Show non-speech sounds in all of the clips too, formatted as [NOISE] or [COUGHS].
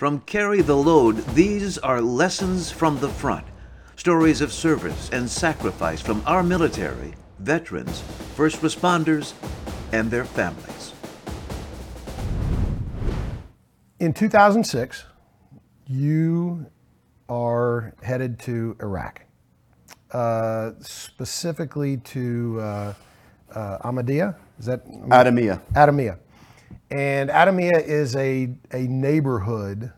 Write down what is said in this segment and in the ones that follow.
From Carry the Load, these are lessons from the front. Stories of service and sacrifice from our military, veterans, first responders, and their families. In 2006, you are headed to Iraq, uh, specifically to uh, uh, Ahmadiyya. Is that Adhamiyah. Adhamiyah. And Adhamiyah is a, a neighborhood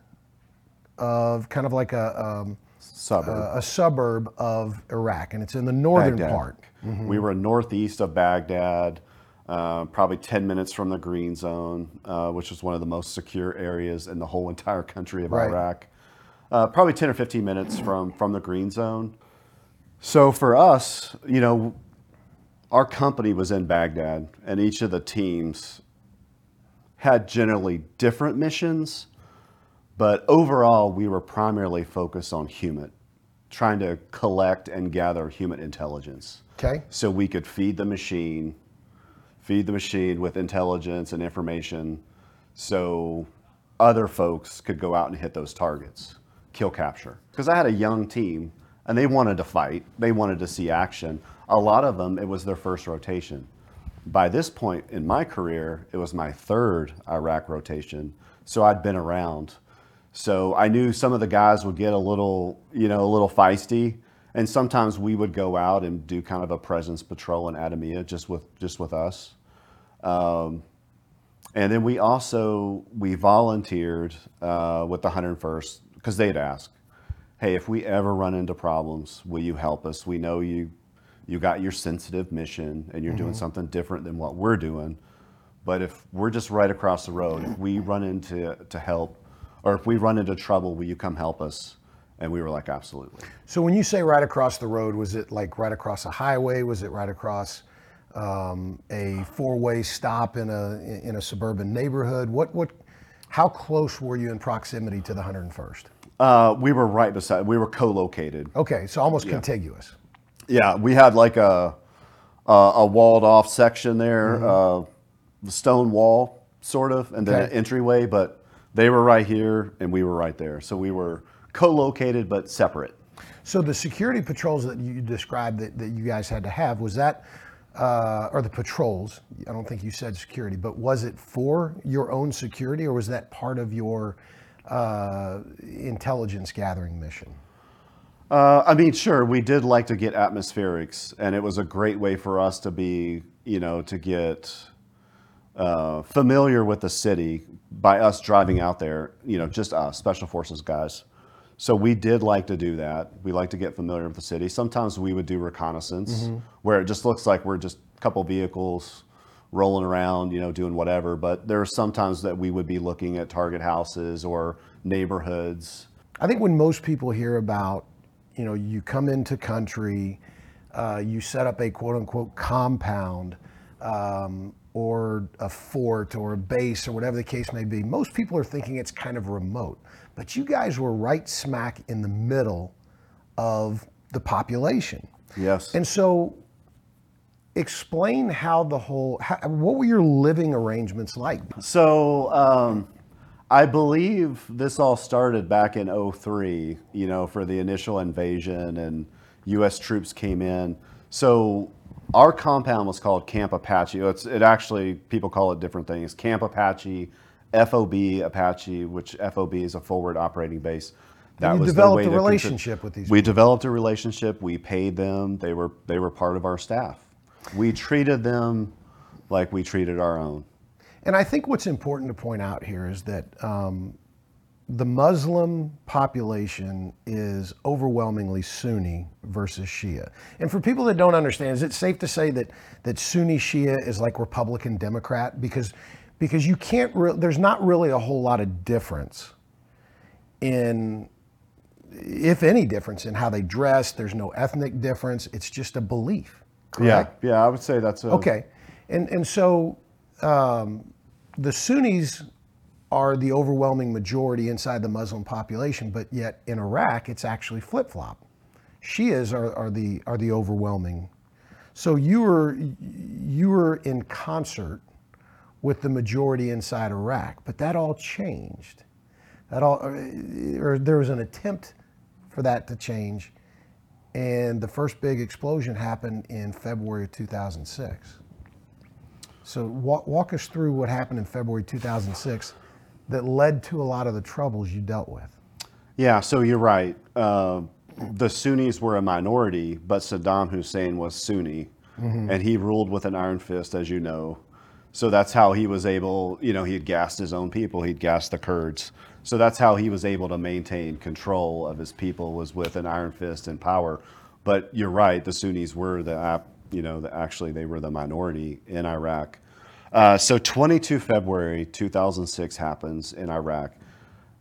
of kind of like a, um, Suburb. a, a suburb of Iraq, and it's in the northern Baghdad. part. We were northeast of Baghdad, uh, probably 10 minutes from the Green Zone, uh, which is one of the most secure areas in the whole entire country of Right. Iraq. Uh, probably 10 or 15 minutes from, from the Green Zone. So for us, you know, our company was in Baghdad, and each of the teams had generally different missions, but overall, we were primarily focused on human, trying to collect and gather human intelligence Okay. so we could feed the machine, feed the machine with intelligence and information, so other folks could go out and hit those targets, kill capture. Because I had a young team and they wanted to fight, they wanted to see action. A lot of them, it was their first rotation. By this point in my career, it was my third Iraq rotation, so I'd been around. So I knew some of the guys would get a little, you know, a little feisty, and sometimes we would go out and do kind of a presence patrol in Adhamiyah just with just with us. Um, and then we also we volunteered uh, with the 101st because they'd ask, "Hey, if we ever run into problems, will you help us? We know you you got your sensitive mission and you're doing something different than what we're doing. But if we're just right across the road, if we run into to help, or if we run into trouble, will you come help us?" And we were like, "Absolutely." So when you say right across the road, was it like right across a highway? Was it right across um, a four-way stop in a in a suburban neighborhood? What what? How close were you in proximity to the 101st? Uh, we were right beside. We were co-located. Okay, so almost contiguous. Yeah, we had like a a, a walled off section there, uh, the stone wall sort of, and then Okay. an entryway. But they were right here, and we were right there. So we were co-located but separate. So the security patrols that you described that, that you guys had to have was that, uh, or the patrols? I don't think you said security, but was it for your own security, or was that part of your uh, intelligence gathering mission? Uh, I mean, sure, we did like to get atmospherics, and it was a great way for us to be, you know, to get uh, familiar with the city by us driving out there, you know, just us, special forces guys. So we did like to do that. We like to get familiar with the city. Sometimes we would do reconnaissance where it just looks like we're just a couple vehicles rolling around, you know, doing whatever. But there are sometimes that we would be looking at target houses or neighborhoods. I think when most people hear about, you know, you come into country, uh, you set up a quote unquote compound um, or a fort or a base or whatever the case may be, most people are thinking it's kind of remote. But you guys were right smack in the middle of the population. Yes. And so, explain how the whole, how, what were your living arrangements like? So um, I believe this all started back in 03, you know, for the initial invasion and U.S. troops came in. So our compound was called Camp Apache. It's, it actually, people call it different things. Camp Apache, FOB Apache, which FOB is a forward operating base. That you developed way a to contri- relationship with these We developed a relationship. We paid them. They were they were part of our staff. We treated them like we treated our own. And I think what's important to point out here is that um, the Muslim population is overwhelmingly Sunni versus Shia. And for people that don't understand, is it safe to say that that Sunni Shia is like Republican Democrat because because you can't re- there's not really a whole lot of difference in if any difference in how they dress. There's no ethnic difference. It's just a belief. Correct? Yeah, yeah, I would say that's a, Okay, and and so um, the Sunnis are the overwhelming majority inside the Muslim population, but yet in Iraq it's actually flip flop. Shias are, are the are the overwhelming. So you were you were in concert with the majority inside Iraq, but that all changed. That all, uh, or there was an attempt for that to change, and the first big explosion happened in February of 2006. So walk, walk us through what happened in February 2006 that led to a lot of the troubles you dealt with. Yeah, so you're right. Uh, the Sunnis were a minority, but Saddam Hussein was Sunni, and he ruled with an iron fist, as you know. So that's how he was able, you know, he had gassed his own people, he'd gassed the Kurds. So that's how he was able to maintain control of his people was with an iron fist and power. But you're right, the Sunnis were the, you know, the, actually they were the minority in Iraq. Uh, so 22 February 2006 happens in Iraq.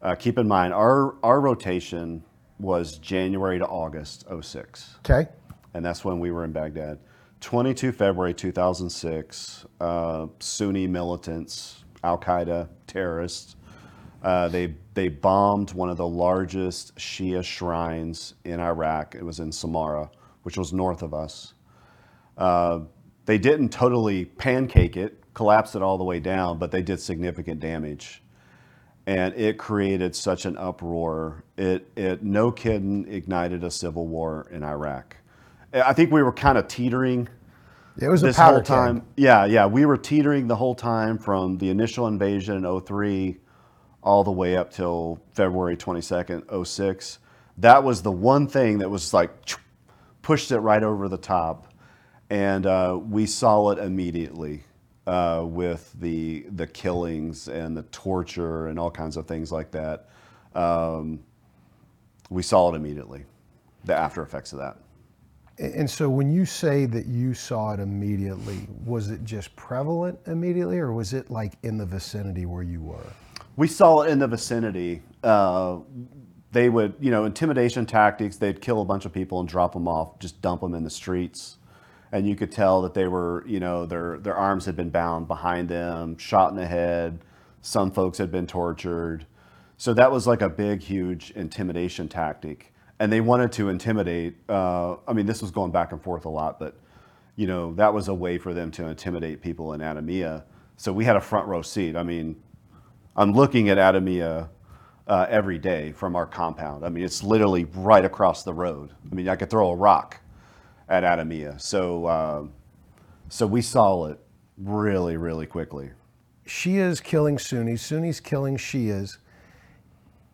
Uh, keep in mind, our, our rotation was January to August 06 Okay. and that's when we were in Baghdad. 22 February 2006, uh, Sunni militants, Al Qaeda terrorists, uh, they they bombed one of the largest Shia shrines in Iraq. It was in Samarra, which was north of us. Uh, they didn't totally pancake it, collapse it all the way down, but they did significant damage and it created such an uproar. It, it no kidding, ignited a civil war in Iraq. I think we were kind of teetering It was a this whole time. Yeah, yeah, we were teetering the whole time from the initial invasion in 03 all the way up till February 22nd, 06. That was the one thing that was like pushed it right over the top, and uh, we saw it immediately uh, with the the killings and the torture and all kinds of things like that. Um, we saw it immediately, the after effects of that. And so when you say that you saw it immediately, was it just prevalent immediately or was it like in the vicinity where you were? We saw it in the vicinity. Uh, they would, you know, intimidation tactics. They'd kill a bunch of people and drop them off, just dump them in the streets, and you could tell that they were, you know, their their arms had been bound behind them, shot in the head. Some folks had been tortured. So that was like a big, huge intimidation tactic, and they wanted to intimidate. Uh, I mean, this was going back and forth a lot, but you know, that was a way for them to intimidate people in Adhamiyah. So we had a front row seat. I mean, I'm looking at Adhamiyah uh, every day from our compound. I mean, it's literally right across the road. I mean, I could throw a rock at Adhamiyah. So, um so we saw it really, really quickly. Shias killing Sunnis, Sunnis killing Shias.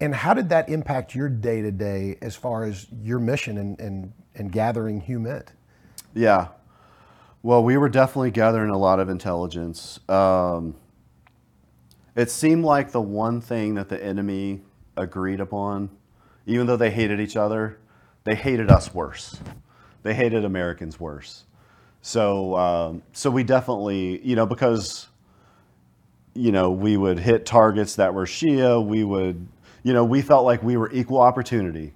And how did that impact your day to day as far as your mission and, and, and gathering HUMINT? Yeah. Well, we were definitely gathering a lot of intelligence. Um, it seemed like the one thing that the enemy agreed upon, even though they hated each other, they hated us worse. They hated Americans worse. So, um, so we definitely, you know, because, you know, we would hit targets that were Shia. We would, you know, we felt like we were equal opportunity.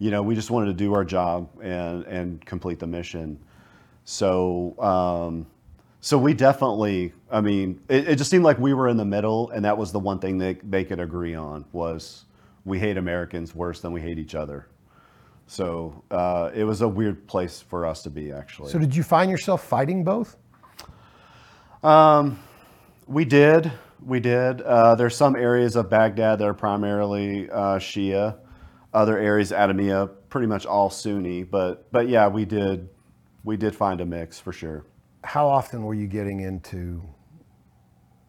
You know, we just wanted to do our job and and complete the mission. So, um, so we definitely, I mean, it, it just seemed like we were in the middle, and that was the one thing that they could agree on was we hate Americans worse than we hate each other. So uh, it was a weird place for us to be, actually. So did you find yourself fighting both? we did, we did. Uh, there's some areas of Baghdad that are primarily uh, Shia, other areas, Adhamiyah, pretty much all Sunni. But but yeah, we did, we did find a mix for sure. How often were you getting into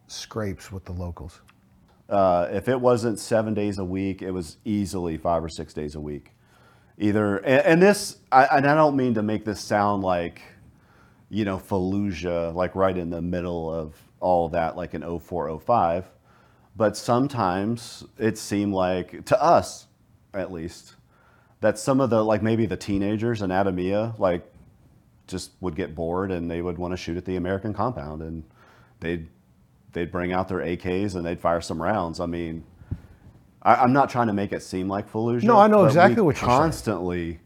scrapes with the locals? Uh, if it wasn't seven days a week, it was easily five or six days a week. Either, and, and this, I, and I don't mean to make this sound like, you know, Fallujah, like right in the middle of all that, like in 04, 05. But sometimes it seemed like, to us at least, that some of the, like maybe the teenagers in Adhamiyah, like just would get bored and they would want to shoot at the American compound and they'd they'd bring out their AKs and they'd fire some rounds. I mean, I, I'm not trying to make it seem like Fallujah. No, I know exactly what you're saying. Constantly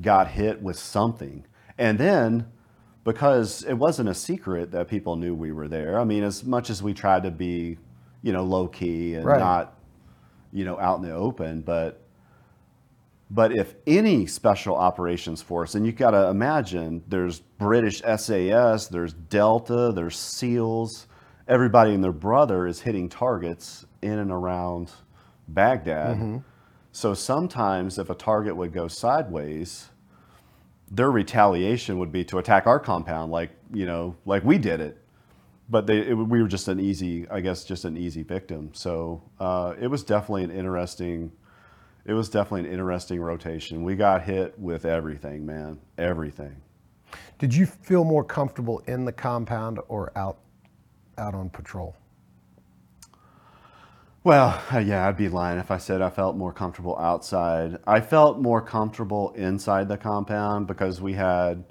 got hit with something, and then because it wasn't a secret that people knew we were there. I mean, as much as we tried to be, you know, low key and Right. not, you know, out in the open, but but if any special operations force, and you've got to imagine there's British SAS, there's Delta, there's SEALs, everybody and their brother is hitting targets in and around Baghdad. So sometimes if a target would go sideways, their retaliation would be to attack our compound, like you know, like we did it. But they, it, we were just an easy, I guess, just an easy victim. So uh, it was definitely an interesting. It was definitely an interesting rotation. We got hit with everything, man, everything. Did you feel more comfortable in the compound or out out on patrol? Well, uh, yeah, I'd be lying if I said I felt more comfortable outside. I felt more comfortable inside the compound because we had,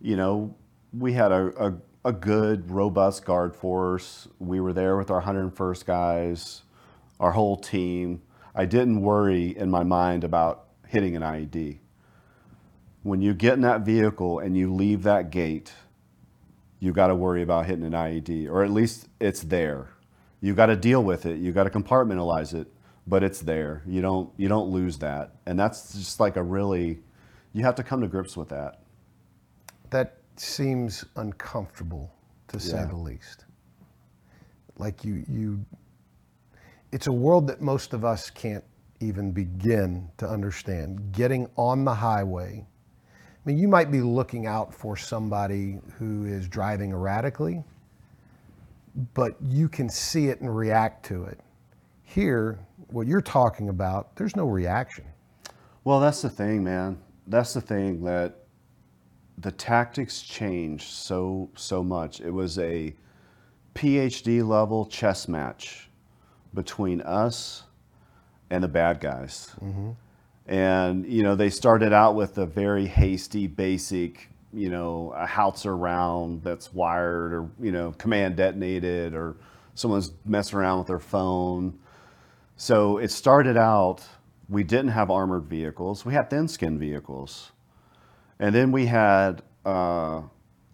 you know, we had a, a, a good, robust guard force. We were there with our 101st guys, our whole team. I didn't worry in my mind about hitting an IED. When you get in that vehicle and you leave that gate, you got to worry about hitting an IED, or at least it's there. You got to deal with it. You got to compartmentalize it, but it's there. You don't you don't lose that, and that's just like a really, you have to come to grips with that. That seems uncomfortable to say the least. Like you you it's a world that most of us can't even begin to understand. Getting on the highway. I mean, you might be looking out for somebody who is driving erratically, but you can see it and react to it. Here, what you're talking about, there's no reaction. Well, that's the thing, man. That's the thing that the tactics changed so so much. It was a PhD level chess match between us and the bad guys. Mm-hmm. And you know, they started out with a very hasty, basic, you know, a howitzer round that's wired or you know, command detonated, or someone's messing around with their phone. So it started out, we didn't have armored vehicles. We had thin skin vehicles. And then we had uh,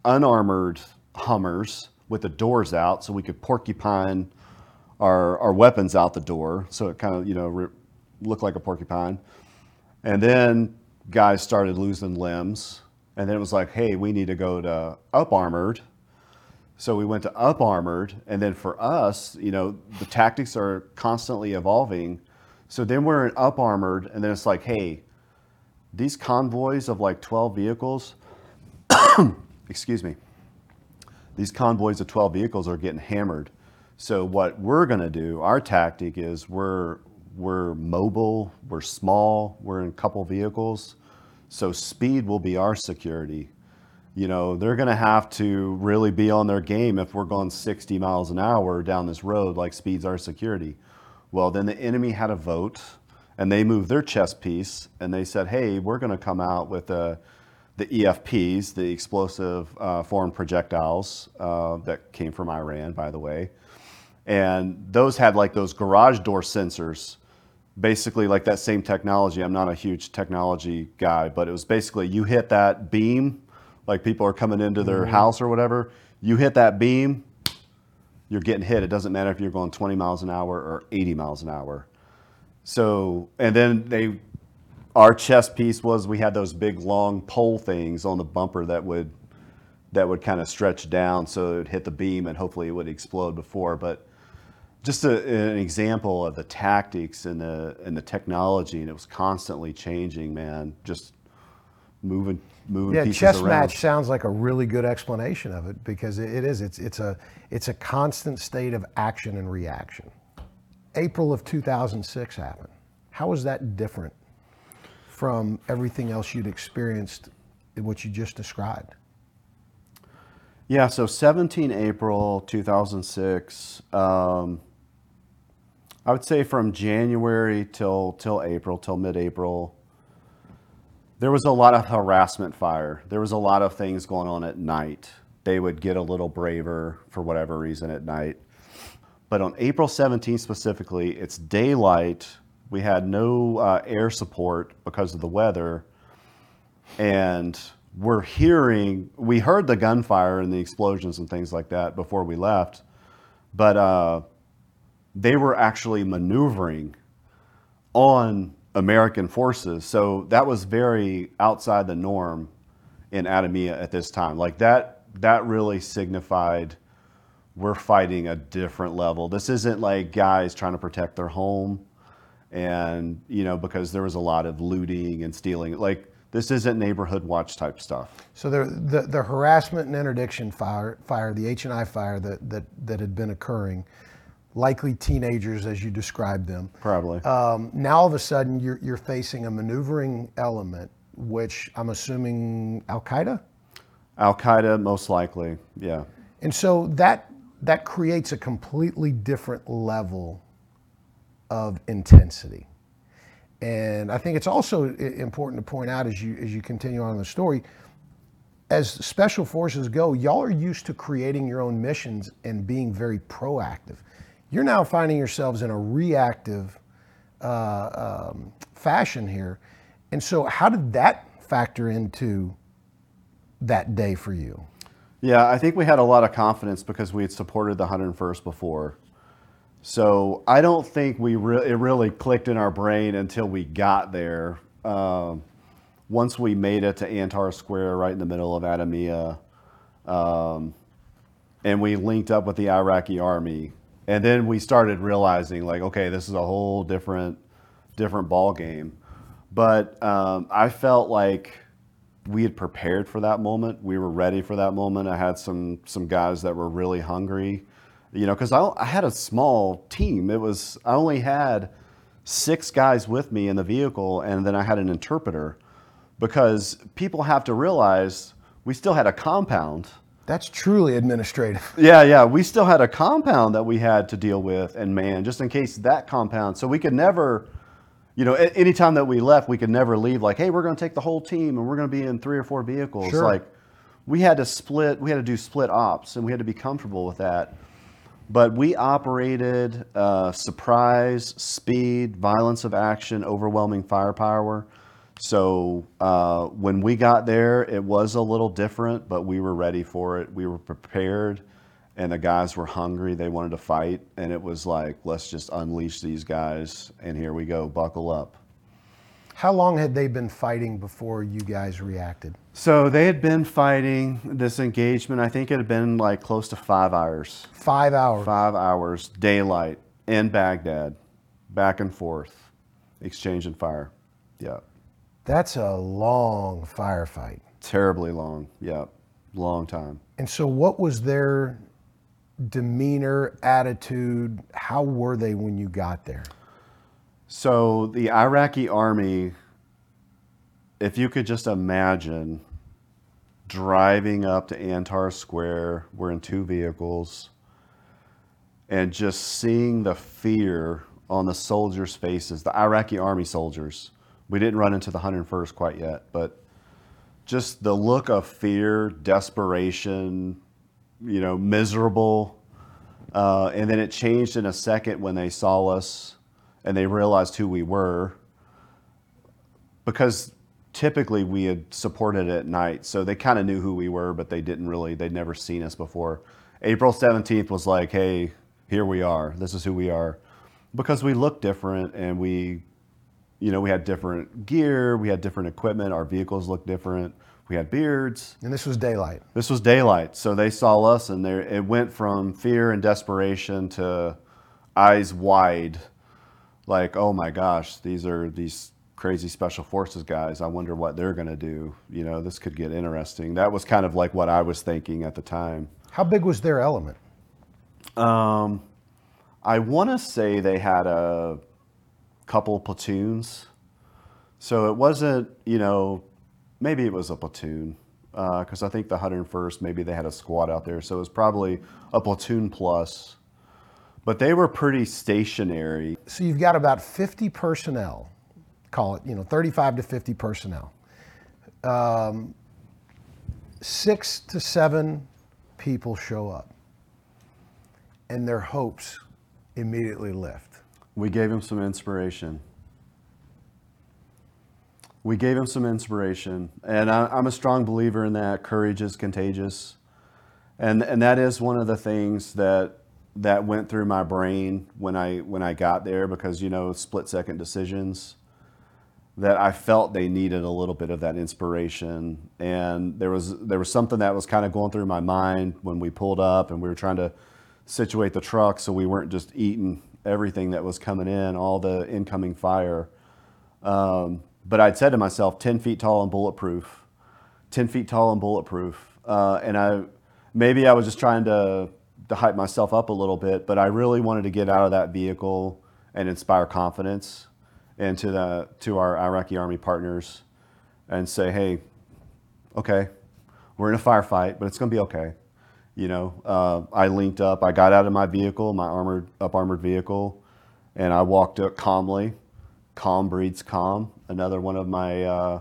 unarmored Hummers with the doors out so we could porcupine our, our weapons out the door. So it kind of, you know, re- looked like a porcupine. And then guys started losing limbs. And then it was like, hey, we need to go to up armored. So we went to up armored, and then for us, you know, the tactics are constantly evolving. So then we're in up armored, and then it's like, hey, these convoys of like 12 vehicles, [COUGHS] excuse me, these convoys of 12 vehicles are getting hammered. So what we're going to do, our tactic is we're we're mobile, we're small, we're in a couple vehicles. So speed will be our security. You know, they're going to have to really be on their game if we're going 60 miles an hour down this road like speed's our security. Well, then the enemy had a vote and they moved their chess piece and they said, "Hey, we're going to come out with uh, the EFPs, the explosive uh, formed projectiles uh, that came from Iran, by the way, and those had like those garage door sensors, basically like that same technology. I'm not a huge technology guy, but it was basically you hit that beam, like people are coming into their mm-hmm. house or whatever. You hit that beam, you're getting hit. It doesn't matter if you're going 20 miles an hour or 80 miles an hour. So, and then they, our chess piece was we had those big long pole things on the bumper that would, that would kind of stretch down so it would hit the beam and hopefully it would explode before. But just a, an example of the tactics and the and the technology, and it was constantly changing, man. Just moving, moving Yeah, pieces chess around. match sounds like a really good explanation of it because it is. It's it's a it's a constant state of action and reaction. April of 2006 happened. How was that different from everything else you'd experienced, in what you just described? Yeah, so 17 April 2006. Um, I would say from January till till April, till mid-April, there was a lot of harassment fire. There was a lot of things going on at night. They would get a little braver for whatever reason at night. But on April 17th specifically, it's daylight. We had no uh, air support because of the weather and we're hearing we heard the gunfire and the explosions and things like that before we left but uh, they were actually maneuvering on american forces so that was very outside the norm in Adhamiyah at this time like that that really signified we're fighting a different level this isn't like guys trying to protect their home and you know because there was a lot of looting and stealing. Like this isn't neighborhood watch type stuff. So the, the, the harassment and interdiction fire, fire the H&I fire that, that, that had been occurring, likely teenagers as you described them. Probably. Um, now all of a sudden you're, you're facing a maneuvering element, which I'm assuming Al Qaeda. Al Qaeda, most likely. Yeah. And so that that creates a completely different level of intensity. And I think it's also important to point out as you as you continue on in the story, as special forces go, y'all are used to creating your own missions and being very proactive. You're now finding yourselves in a reactive uh, um, fashion here. And so, how did that factor into that day for you? Yeah, I think we had a lot of confidence because we had supported the 101st before. So I don't think we re- it really clicked in our brain until we got there. Um, once we made it to Antar Square, right in the middle of Adhamiyah, um, and we linked up with the Iraqi army, and then we started realizing, like, okay, this is a whole different, different ball game. But um, I felt like we had prepared for that moment. We were ready for that moment. I had some some guys that were really hungry, you know, because I, I had a small team. It was I only had six guys with me in the vehicle, and then I had an interpreter, because people have to realize we still had a compound. That's truly administrative. [LAUGHS] Yeah, yeah, we still had a compound that we had to deal with and man, just in case that compound. So we could never you know, any time that we left, we could never leave like, hey, we're going to take the whole team and we're going to be in three or four vehicles. Sure. Like, we had to split, we had to do split ops, and we had to be comfortable with that. But we operated uh, surprise, speed, violence of action, overwhelming firepower. So uh, when we got there, it was a little different, but we were ready for it. We were prepared and the guys were hungry. They wanted to fight, and it was like, let's just unleash these guys, and here we go, buckle up. How long had they been fighting before you guys reacted? So they had been fighting this engagement. I think it had been like close to five hours. Five hours. Five hours, daylight in Baghdad, back and forth, exchanging fire. Yeah. That's a long firefight. Terribly long. Yeah. Long time. And so, what was their demeanor, attitude? How were they when you got there? So the Iraqi army, if you could just imagine driving up to Antar Square, we're in two vehicles, and just seeing the fear on the soldiers' faces, the Iraqi army soldiers. We didn't run into the 101st quite yet, but just the look of fear, desperation, you know, miserable. Uh, and then it changed in a second when they saw us and they realized who we were. Because typically we had supported at night, so they kind of knew who we were, but they didn't really, they'd never seen us before. April 17th was like, hey, here we are. This is who we are. Because we looked different and we, you know, we had different gear, we had different equipment, our vehicles looked different we had beards. And this was daylight. This was daylight. So they saw us, and there it went from fear and desperation to eyes wide, like, oh my gosh, these are these crazy special forces guys. I wonder what they're going to do. You know, this could get interesting. That was kind of like what I was thinking at the time. How big was their element? Um, I want to say they had a couple platoons. So it wasn't, you know, maybe it was a platoon because uh, I think the 101st maybe they had a squad out there, so it was probably a platoon plus. But they were pretty stationary. So you've got about 50 personnel, call it, you know, 35 to 50 personnel. Um, six to seven people show up, and their hopes immediately lift. We gave him some inspiration we gave him some inspiration. And I, am a strong believer in that. Courage is contagious. And, and that is one of the things that, that went through my brain when I, when I got there because, you know, split second decisions that I felt they needed a little bit of that inspiration. And there was, there was something that was kind of going through my mind when we pulled up and we were trying to situate the truck so we weren't just eating everything that was coming in, all the incoming fire. Um, but I'd said to myself, 10 feet tall and bulletproof, 10 feet tall and bulletproof. Uh, and I, maybe I was just trying to, to hype myself up a little bit, but I really wanted to get out of that vehicle and inspire confidence into the, to our Iraqi army partners and say, hey, okay, we're in a firefight, but it's going to be okay. You know, uh, I linked up, I got out of my vehicle, my armored, up armored vehicle, and I walked up calmly. Calm breeds calm. Another one of my, uh,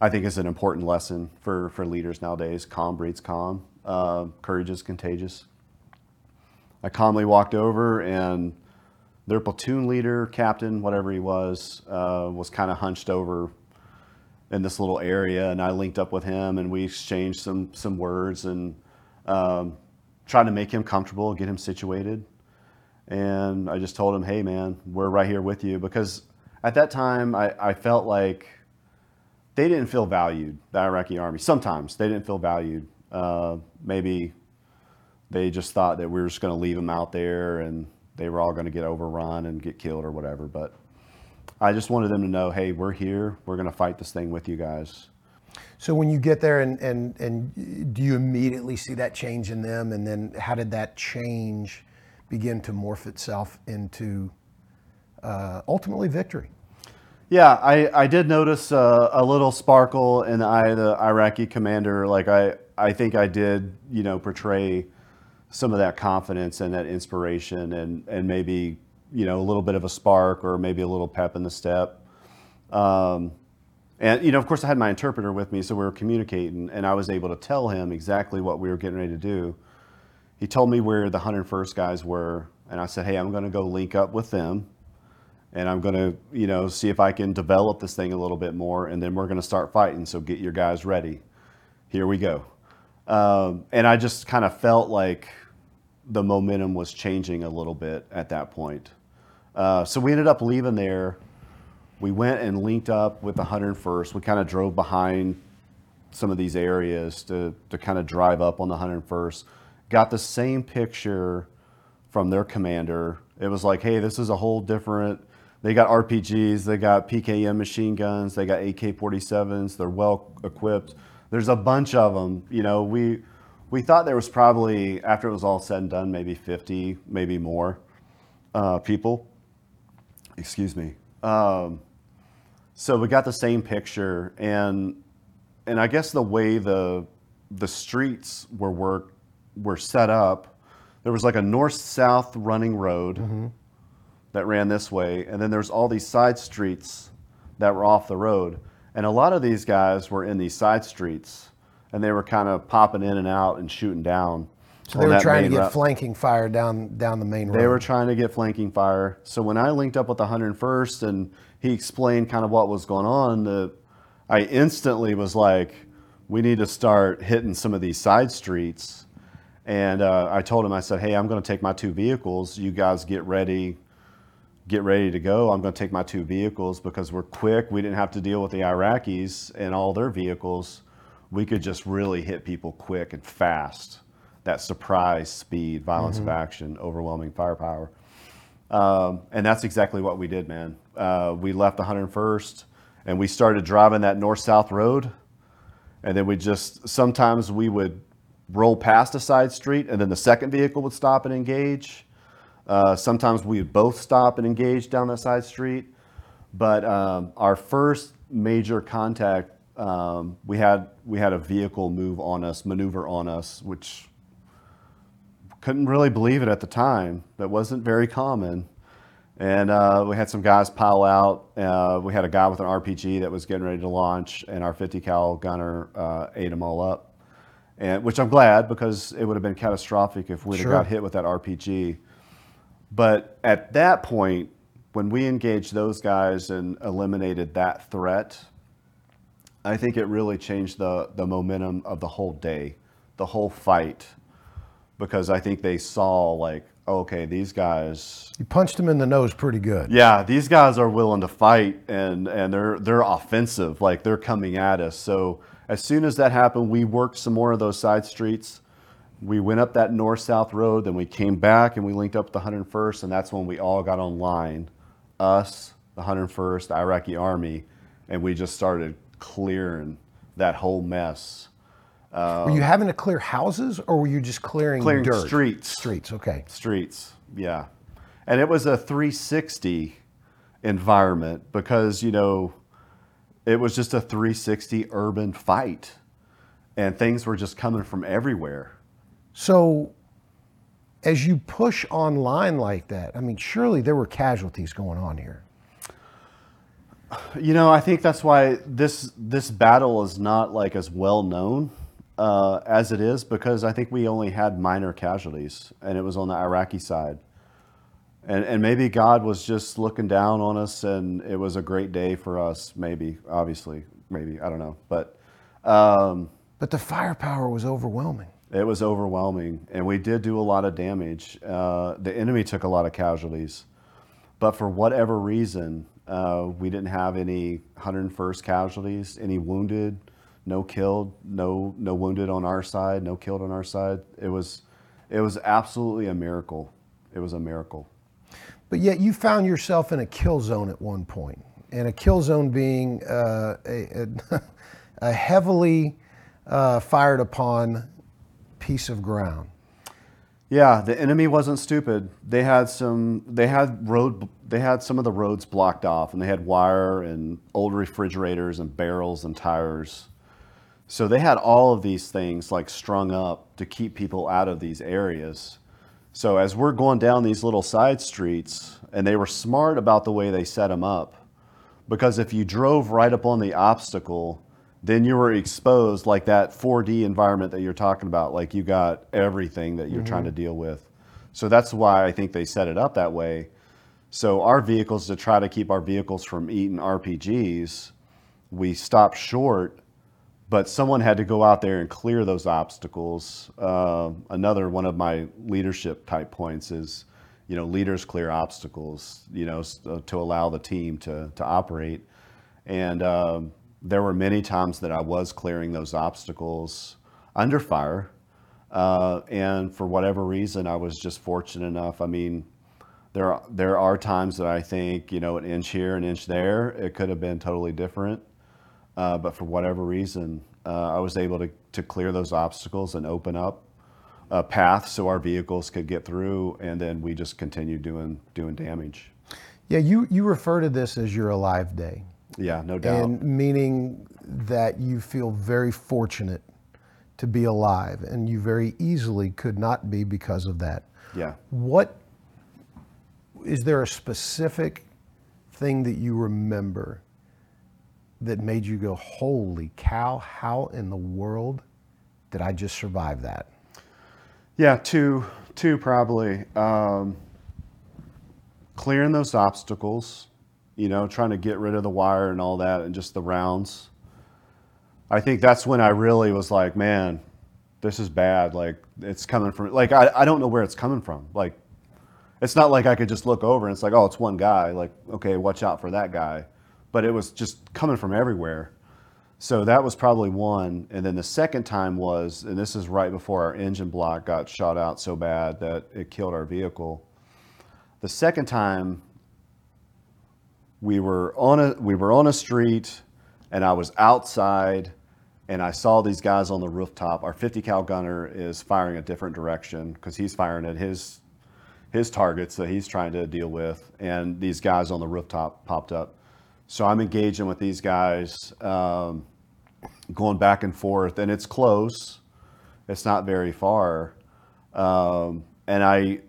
I think is an important lesson for, for leaders nowadays. Calm breeds calm. Uh, courage is contagious. I calmly walked over and their platoon leader, captain, whatever he was, uh, was kind of hunched over in this little area, and I linked up with him, and we exchanged some some words and um, tried to make him comfortable, get him situated. And I just told him, "Hey, man, we're right here with you," because at that time I, I felt like they didn't feel valued. The Iraqi army sometimes they didn't feel valued. Uh, maybe they just thought that we were just going to leave them out there and they were all going to get overrun and get killed or whatever. But I just wanted them to know, hey, we're here. We're going to fight this thing with you guys. So when you get there and, and, and do you immediately see that change in them? And then how did that change begin to morph itself into uh, ultimately victory? Yeah, I, I did notice a little sparkle in the eye of the Iraqi commander. Like I, I think I did, you know, portray some of that confidence and that inspiration and, and maybe you know, a little bit of a spark or maybe a little pep in the step. Um, and, you know, of course, I had my interpreter with me, so we were communicating, and I was able to tell him exactly what we were getting ready to do. He told me where the 101st guys were, and I said, hey, I'm going to go link up with them, and I'm going to, you know, see if I can develop this thing a little bit more, and then we're going to start fighting, so get your guys ready. Here we go. Um, and I just kind of felt like the momentum was changing a little bit at that point. Uh, so we ended up leaving there. We went and linked up with the 101st. We kind of drove behind some of these areas to, to kind of drive up on the 101st. Got the same picture from their commander. It was like, hey, this is a whole different. They got RPGs, they got PKM machine guns, they got AK 47s, they're well equipped. There's a bunch of them. You know, we, we thought there was probably, after it was all said and done, maybe 50, maybe more uh, people excuse me. Um, so we got the same picture, and and I guess the way the the streets were work were set up, there was like a north-south running road mm-hmm. that ran this way, and then there's all these side streets that were off the road, and a lot of these guys were in these side streets, and they were kind of popping in and out and shooting down. So they were trying to get route. flanking fire down down the main road. They were trying to get flanking fire. So when I linked up with the 101st and he explained kind of what was going on, the, I instantly was like, we need to start hitting some of these side streets. And uh, I told him, I said, hey, I'm going to take my two vehicles. You guys get ready, get ready to go. I'm going to take my two vehicles because we're quick. We didn't have to deal with the Iraqis and all their vehicles. We could just really hit people quick and fast that surprise speed, violence mm-hmm. of action, overwhelming firepower. Um, and that's exactly what we did, man. Uh, we left 101st and we started driving that north south road. And then we just, sometimes we would roll past a side street and then the second vehicle would stop and engage. Uh, sometimes we would both stop and engage down that side street. But um, our first major contact, um, we had we had a vehicle move on us, maneuver on us, which couldn't really believe it at the time. That wasn't very common. And uh, we had some guys pile out. Uh, we had a guy with an RPG that was getting ready to launch, and our 50 cal gunner uh, ate them all up. And which I'm glad because it would have been catastrophic if we'd sure. have got hit with that RPG. But at that point, when we engaged those guys and eliminated that threat, I think it really changed the, the momentum of the whole day, the whole fight because I think they saw like, okay, these guys. You punched them in the nose pretty good. Yeah, these guys are willing to fight and and they're they're offensive, like they're coming at us. So as soon as that happened, we worked some more of those side streets, we went up that north south road, then we came back and we linked up with the 101st, and that's when we all got online. Us, the 101st, the Iraqi army, and we just started clearing that whole mess. Were you having to clear houses or were you just clearing, Clearing dirt? streets. Streets, okay. Streets, yeah. And it was a 360 environment because, you know, it was just a 360 urban fight. And things were just coming from everywhere. So, as you push online like that, I mean, surely there were casualties going on here. You know, I think that's why this this battle is not like as well known uh, as it is because I think we only had minor casualties, and it was on the Iraqi side. And and maybe God was just looking down on us, and it was a great day for us. Maybe, obviously, maybe I don't know, but um, But the firepower was overwhelming. it was overwhelming, and we did do a lot of damage. Uh, the enemy took a lot of casualties, but for whatever reason, uh, we didn't have any 101st casualties, any wounded, no killed, no no wounded on our side, no killed on our side. It was it was absolutely a miracle. It was a miracle. But yet you found yourself in a kill zone at one point, and a kill zone being uh, a, a, [LAUGHS] a heavily uh, fired upon piece of ground. Yeah, the enemy wasn't stupid. They had some. They had road. They had some of the roads blocked off, and they had wire and old refrigerators and barrels and tires. So they had all of these things like strung up to keep people out of these areas. So as we're going down these little side streets, and they were smart about the way they set them up, because if you drove right up on the obstacle, then you were exposed like that 4D environment that you're talking about. Like you got everything that you're trying to mm-hmm. deal with. So that's why I think they set it up that way. So our vehicles, to try to keep our vehicles from eating RPGs, we stopped short, but someone had to go out there and clear those obstacles. Uh, another one of my leadership type points is, you know, leaders clear obstacles, you know, uh, to allow the team to, to operate. And um, there were many times that I was clearing those obstacles under fire. Uh, and for whatever reason, I was just fortunate enough. I mean, there are, there are times that I think, you know, an inch here, an inch there, it could have been totally different. Uh, but for whatever reason, uh, I was able to, to clear those obstacles and open up a path so our vehicles could get through, and then we just continued doing doing damage. Yeah, you, you refer to this as your alive day, Yeah, no doubt. and meaning that you feel very fortunate to be alive, and you very easily could not be because of that. yeah. What is there a specific thing that you remember that made you go, "Holy cow! How in the world did I just survive that?" Yeah, two, two probably. Um, clearing those obstacles, you know, trying to get rid of the wire and all that, and just the rounds. I think that's when I really was like, man, this is bad. Like it's coming from, like I, I don't know where it's coming from. Like it's not like I could just look over and it's like, oh, it's one guy. Like okay, watch out for that guy. But it was just coming from everywhere. So that was probably one. And then the second time was, and this is right before our engine block got shot out so bad that it killed our vehicle. The second time we were on a we were on a street and I was outside and I saw these guys on the rooftop. Our 50 cal gunner is firing a different direction because he's firing at his his targets that he's trying to deal with, and these guys on the rooftop popped up. So I'm engaging with these guys, um, going back and forth, and it's close. It's not very far, um, and I,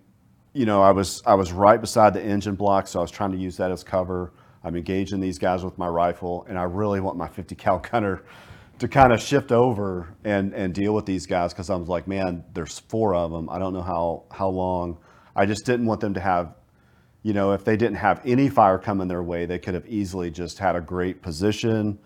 you know, I was I was right beside the engine block, so I was trying to use that as cover. I'm engaging these guys with my rifle, and I really want my 50 cal [LAUGHS] gunner to kind of shift over and and deal with these guys because I was like, man, there's four of them. I don't know how how long. I just didn't want them to have you know, if they didn't have any fire coming their way, they could have easily just had a great position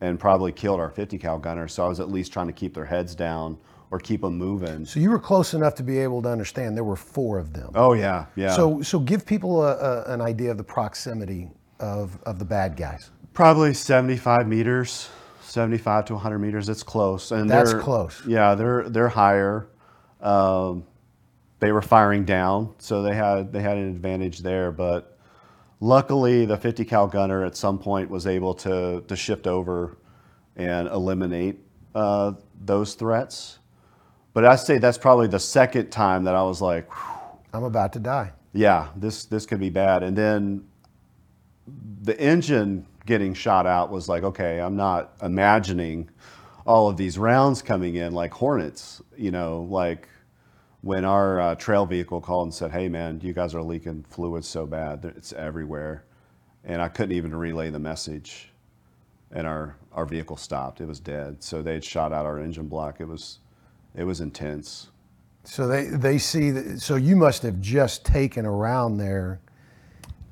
and probably killed our 50 cal gunner. So I was at least trying to keep their heads down or keep them moving. So you were close enough to be able to understand there were four of them. Oh yeah, yeah. So, so give people a, a, an idea of the proximity of, of the bad guys. probably 75 meters, 75 to 100 meters. It's close, and That's close. Yeah, they're they're higher. Um, they were firing down, so they had they had an advantage there. But luckily, the 50 cal gunner at some point was able to to shift over and eliminate uh, those threats. But I say that's probably the second time that I was like, "Whew, I'm about to die. yeah, this this could be bad. And then the engine getting shot out was like, okay, I'm not imagining all of these rounds coming in like hornets. You know, like when our uh, trail vehicle called and said, "Hey, man, you guys are leaking fluid so bad, it's everywhere," and I couldn't even relay the message, and our our vehicle stopped. It was dead. So they had shot out our engine block. It was it was intense. So they they see that. So you must have just taken around there.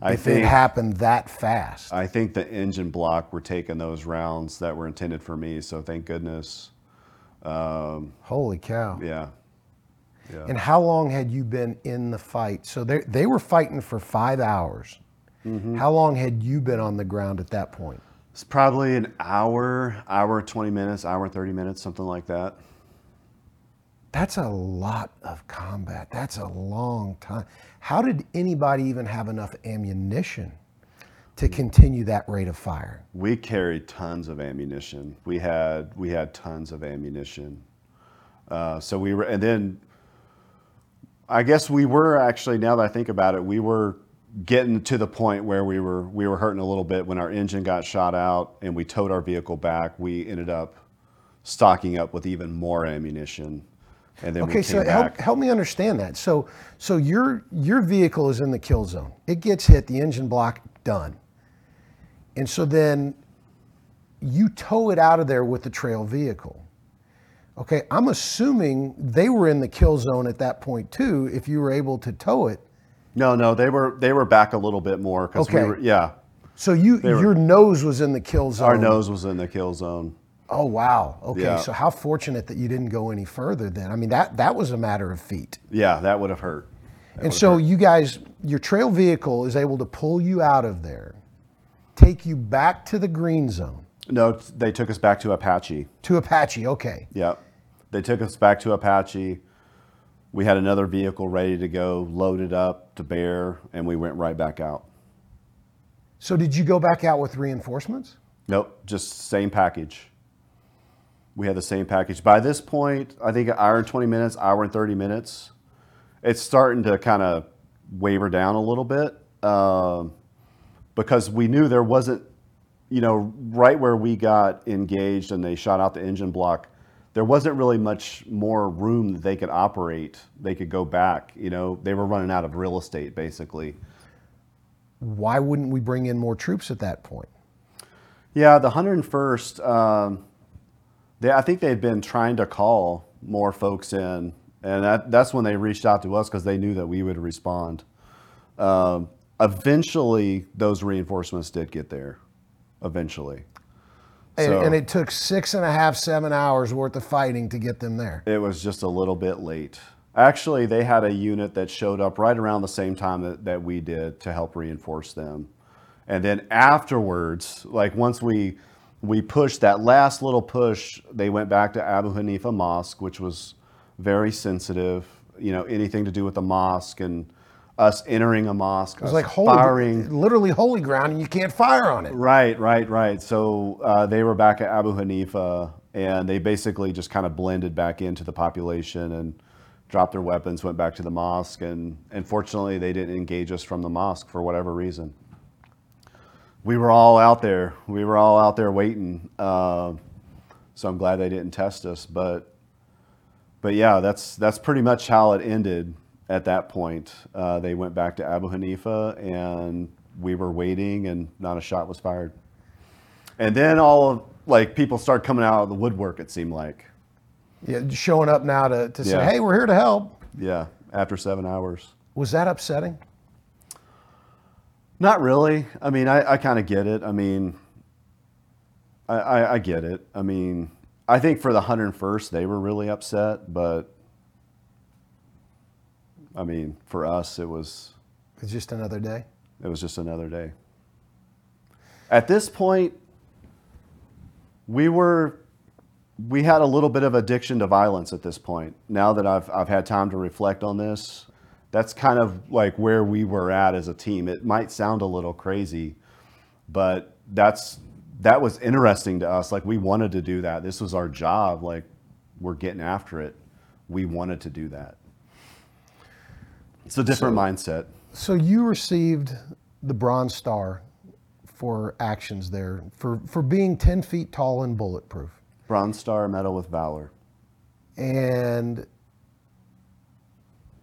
I if think it happened that fast. I think the engine block were taking those rounds that were intended for me. So thank goodness. Um, Holy cow! yeah. Yeah. And how long had you been in the fight? So they they were fighting for five hours. Mm-hmm. How long had you been on the ground at that point? It's probably an hour, hour, 20 minutes, hour, 30 minutes, something like that. That's a lot of combat. That's a long time. How did anybody even have enough ammunition to continue that rate of fire? We carried tons of ammunition. We had we had tons of ammunition. Uh, so we were, and then I guess we were actually. Now that I think about it, we were getting to the point where we were we were hurting a little bit when our engine got shot out and we towed our vehicle back. We ended up stocking up with even more ammunition, and then Okay, we so help, help me understand that. So so your your vehicle is in the kill zone. It gets hit, the engine block done. And so then you tow it out of there with the trail vehicle. Okay, I'm assuming they were in the kill zone at that point too if you were able to tow it. No, no, they were they were back a little bit more because Okay. we were yeah. So you were- your nose was in the kill zone. Our nose was in the kill zone. Oh wow. Okay, Yeah. so how fortunate that you didn't go any further then. I mean that that was a matter of feet. Yeah, that would have hurt. And so you guys, your trail vehicle is able to pull you out of there, take you back to the green zone, No, they took us back to Apache. to Apache. Okay. Yep. They took us back to Apache. We had another vehicle ready to go, loaded up to bear, and we went right back out. So did you go back out with reinforcements? Nope, just same package. We had the same package. By this point, I think an hour and 20 minutes, hour and 30 minutes, it's starting to kind of waver down a little bit um, because we knew there wasn't, you know, right where we got engaged and they shot out the engine block, there wasn't really much more room that they could operate. They could go back. You know, they were running out of real estate basically. Why wouldn't we bring in more troops at that point? Yeah, the 101st, um, they, I think they'd been trying to call more folks in, and that, that's when they reached out to us because they knew that we would respond. Um, eventually, those reinforcements did get there. Eventually. And, So- and it took six and a half, seven hours worth of fighting to get them there. It was just a little bit late. Actually, they had a unit that showed up right around the same time that, that we did to help reinforce them. And then afterwards, like once we we pushed that last little push, they went back to Abu Hanifa Mosque, which was very sensitive. You know, anything to do with the mosque and us entering a mosque, It was us like holy, firing. literally holy ground, and you can't fire on it. Right, right, right. So uh, they were back at Abu Hanifa, and they basically just kind of blended back into the population and dropped their weapons, went back to the mosque, and unfortunately, they didn't engage us from the mosque for whatever reason. We were all out there. We were all out there waiting. Uh, so I'm glad they didn't test us, but but yeah, that's that's pretty much how it ended. At that point, uh, they went back to Abu Hanifa, and we were waiting, and not a shot was fired. And then all of like people start coming out of the woodwork. It seemed like, Yeah, showing up now to, to say, hey, we're here to help. yeah, after seven hours. Was that upsetting? Not really. I mean, I, I kind of get it. I mean, I, I, I get it. I mean, I think for the 101st, they were really upset, but I mean, for us, it was It's just another day. it was just another day. At this point, we were we had a little bit of addiction to violence at this point. Now that I've, I've had time to reflect on this, that's kind of like where we were at as a team. It might sound a little crazy, but that's that was interesting to us. Like we wanted to do that. This was our job. Like we're getting after it. We wanted to do that. It's a different So- mindset. So you received the Bronze Star for actions there for, for being 10 feet tall and bulletproof. Bronze Star Medal with Valor. And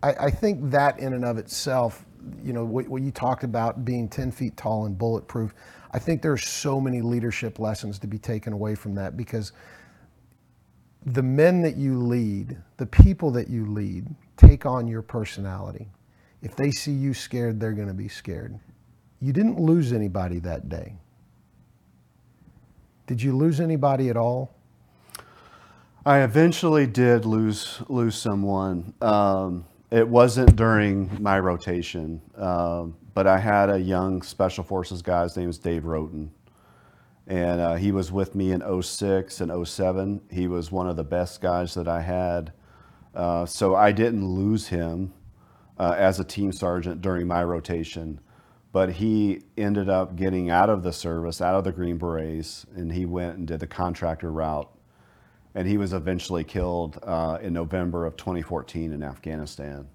I, I think that in and of itself, you know, what, what you talked about being 10 feet tall and bulletproof, I think there's so many leadership lessons to be taken away from that because the men that you lead, the people that you lead, take on your personality. If they see you scared, they're going to be scared. You didn't lose anybody that day. Did you lose anybody at all? I eventually did lose lose someone. Um, it wasn't during my rotation, um, but I had a young Special Forces guy. His name was Dave Roten, and uh, he was with me in 06 and 07. He was one of the best guys that I had. Uh, so I didn't lose him uh, as a team sergeant during my rotation, but he ended up getting out of the service, out of the Green Berets, and he went and did the contractor route and he was eventually killed uh, in November of 2014 in Afghanistan.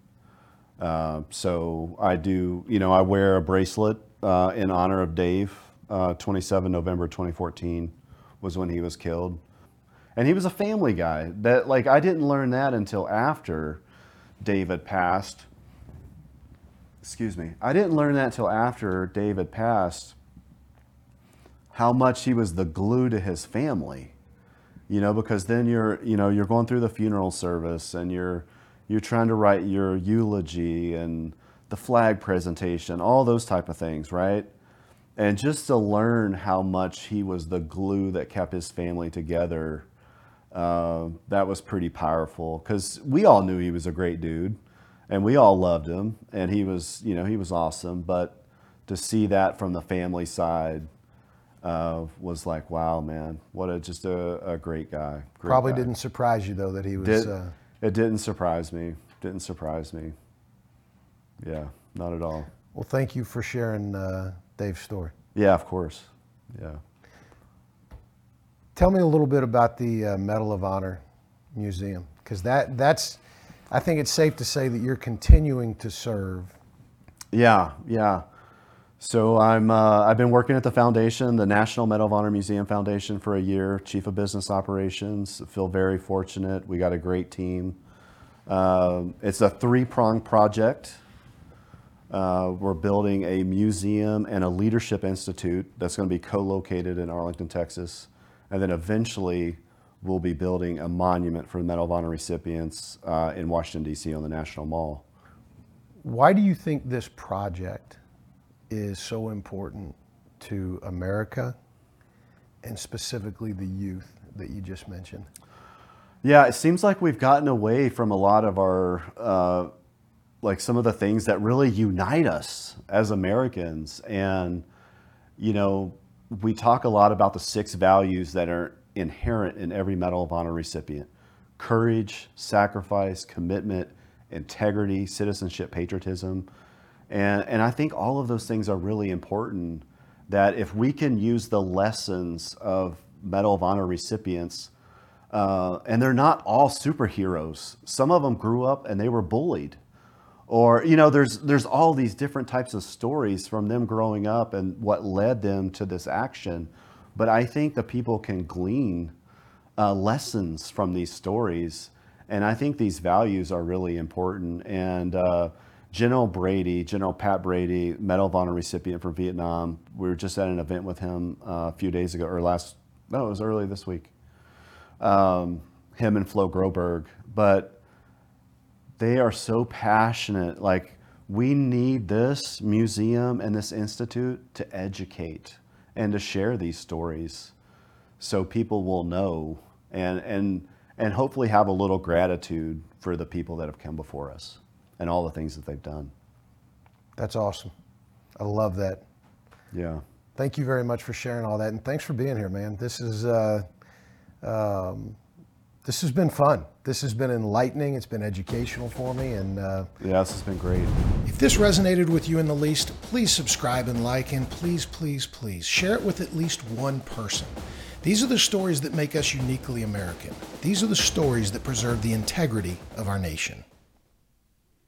Uh, so I do, you know, I wear a bracelet uh, in honor of Dave. Uh, 27 November 2014 was when he was killed, and he was a family guy. That like I didn't learn that until after David passed. Excuse me, I didn't learn that until after David passed. How much he was the glue to his family you know because then you're you know you're going through the funeral service and you're you're trying to write your eulogy and the flag presentation all those type of things right and just to learn how much he was the glue that kept his family together uh, that was pretty powerful because we all knew he was a great dude and we all loved him and he was you know he was awesome but to see that from the family side uh, was like, wow, man, what a just a, a great guy. Great Probably guy. didn't surprise you though that he was. Did, uh, it didn't surprise me. Didn't surprise me. Yeah, not at all. well, thank you for sharing uh, Dave's story. Yeah, of course. Yeah. Tell me a little bit about the uh, Medal of Honor Museum, because that that's. I think it's safe to say that you're continuing to serve. Yeah, yeah. So I'm uh, I've been working at the foundation, the National Medal of Honor Museum Foundation, for a year, chief of business operations. feel very fortunate. We got a great team. Um, it's a three-pronged project. Uh, we're building a museum and a leadership institute that's going to be co-located in Arlington, Texas, and then eventually we'll be building a monument for the Medal of Honor recipients uh, in Washington D.C. on the National Mall. Why do you think this project is so important to America and specifically the youth that you just mentioned? Yeah, it seems like we've gotten away from a lot of our, uh, like some of the things that really unite us as Americans. And, you know, we talk a lot about the six values that are inherent in every Medal of Honor recipient courage, sacrifice, commitment, integrity, citizenship, patriotism. And, and I think all of those things are really important. That if we can use the lessons of Medal of Honor recipients, uh, and they're not all superheroes. Some of them grew up and they were bullied, or you know, there's there's all these different types of stories from them growing up and what led them to this action. But I think the people can glean uh, lessons from these stories, and I think these values are really important. And uh, General Brady, General Pat Brady, Medal of Honor recipient from Vietnam. We were just at an event with him uh, a few days ago, or last, no, it was early this week. Um, him and Flo Groberg, but they are so passionate. Like, we need this museum and this institute to educate and to share these stories so people will know and, and, and hopefully have a little gratitude for the people that have come before us and all the things that they've done. That's awesome. I love that. Yeah. Thank you very much for sharing all that, and thanks for being here, man. This is uh, um, This has been fun. This has been enlightening. It's been educational for me. And uh, Yeah, this has been great. If this resonated with you in the least, please subscribe and like, and please, please, please share it with at least one person. These are the stories that make us uniquely American. These are the stories that preserve the integrity of our nation.